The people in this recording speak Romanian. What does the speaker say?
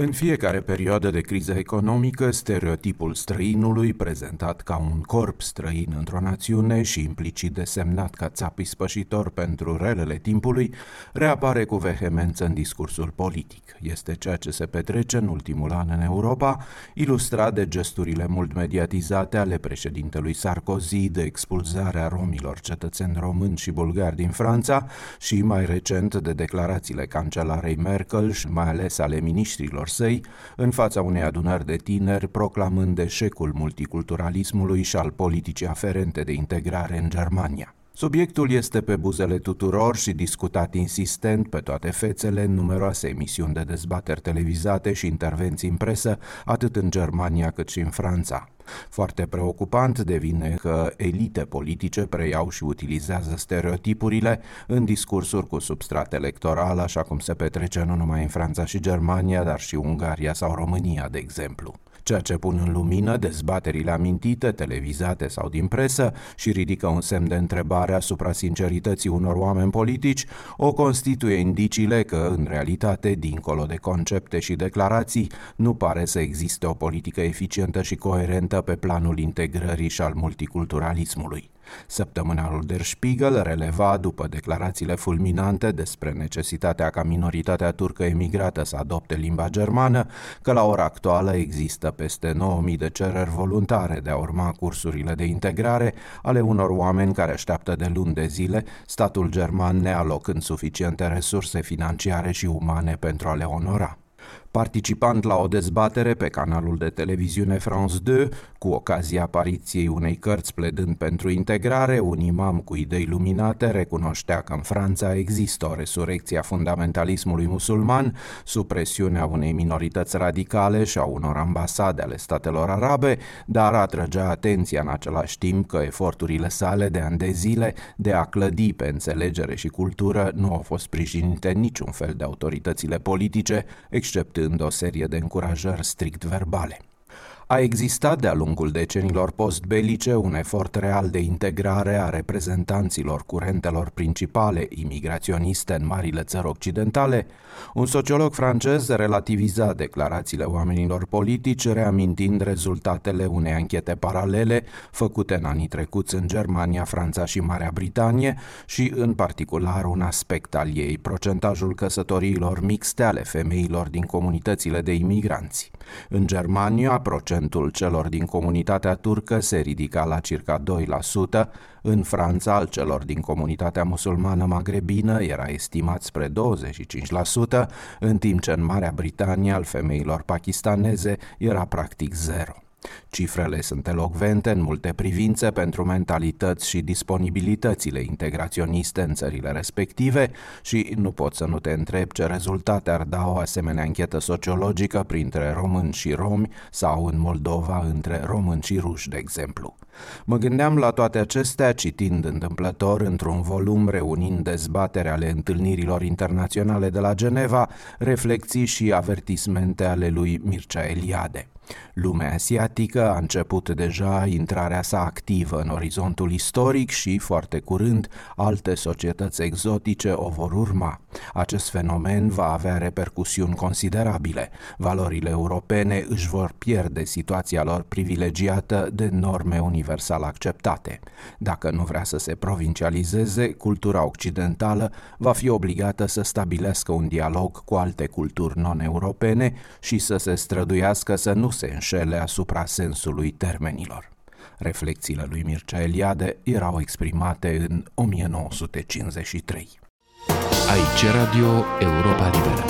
În fiecare perioadă de criză economică, stereotipul străinului, prezentat ca un corp străin într-o națiune și implicit desemnat ca țap ispășitor pentru relele timpului, reapare cu vehemență în discursul politic. Este ceea ce se petrece în ultimul an în Europa, ilustrat de gesturile mult mediatizate ale președintelui Sarkozy de expulzarea romilor cetățeni români și bulgari din Franța și mai recent de declarațiile cancelarei Merkel și mai ales ale miniștrilor săi în fața unei adunări de tineri proclamând eșecul multiculturalismului și al politicii aferente de integrare în Germania. Subiectul este pe buzele tuturor și discutat insistent pe toate fețele în numeroase emisiuni de dezbateri televizate și intervenții în presă, atât în Germania cât și în Franța. Foarte preocupant devine că elite politice preiau și utilizează stereotipurile în discursuri cu substrat electoral, așa cum se petrece nu numai în Franța și Germania, dar și Ungaria sau România, de exemplu ceea ce pun în lumină dezbaterile amintite, televizate sau din presă și ridică un semn de întrebare asupra sincerității unor oameni politici, o constituie indiciile că, în realitate, dincolo de concepte și declarații, nu pare să existe o politică eficientă și coerentă pe planul integrării și al multiculturalismului. Săptămânalul Der Spiegel releva, după declarațiile fulminante despre necesitatea ca minoritatea turcă emigrată să adopte limba germană, că la ora actuală există peste 9.000 de cereri voluntare de a urma cursurile de integrare ale unor oameni care așteaptă de luni de zile, statul german nealocând suficiente resurse financiare și umane pentru a le onora participant la o dezbatere pe canalul de televiziune France 2, cu ocazia apariției unei cărți pledând pentru integrare, un imam cu idei luminate recunoștea că în Franța există o resurecție a fundamentalismului musulman sub presiunea unei minorități radicale și a unor ambasade ale statelor arabe, dar atrăgea atenția în același timp că eforturile sale de ani de zile de a clădi pe înțelegere și cultură nu au fost sprijinite niciun fel de autoritățile politice, exceptând dând o serie de încurajări strict verbale. A existat de-a lungul decenilor postbelice un efort real de integrare a reprezentanților curentelor principale imigraționiste în marile țări occidentale. Un sociolog francez relativiza declarațiile oamenilor politici, reamintind rezultatele unei anchete paralele făcute în anii trecuți în Germania, Franța și Marea Britanie și, în particular, un aspect al ei, procentajul căsătoriilor mixte ale femeilor din comunitățile de imigranți. În Germania, procentul celor din comunitatea turcă se ridica la circa 2%, în Franța, al celor din comunitatea musulmană magrebină era estimat spre 25%, în timp ce în Marea Britanie al femeilor pakistaneze era practic zero. Cifrele sunt elocvente în multe privințe pentru mentalități și disponibilitățile integraționiste în țările respective și nu pot să nu te întreb ce rezultate ar da o asemenea închetă sociologică printre români și romi sau în Moldova între români și ruși, de exemplu. Mă gândeam la toate acestea citind întâmplător într-un volum reunind dezbatere ale întâlnirilor internaționale de la Geneva, reflexii și avertismente ale lui Mircea Eliade. Lumea asiatică a început deja intrarea sa activă în orizontul istoric și, foarte curând, alte societăți exotice o vor urma. Acest fenomen va avea repercusiuni considerabile. Valorile europene își vor pierde situația lor privilegiată de norme universal acceptate. Dacă nu vrea să se provincializeze, cultura occidentală va fi obligată să stabilească un dialog cu alte culturi non-europene și să se străduiască să nu se înșele asupra sensului termenilor. Reflexiile lui Mircea Eliade erau exprimate în 1953. Aici Radio Europa Liberă.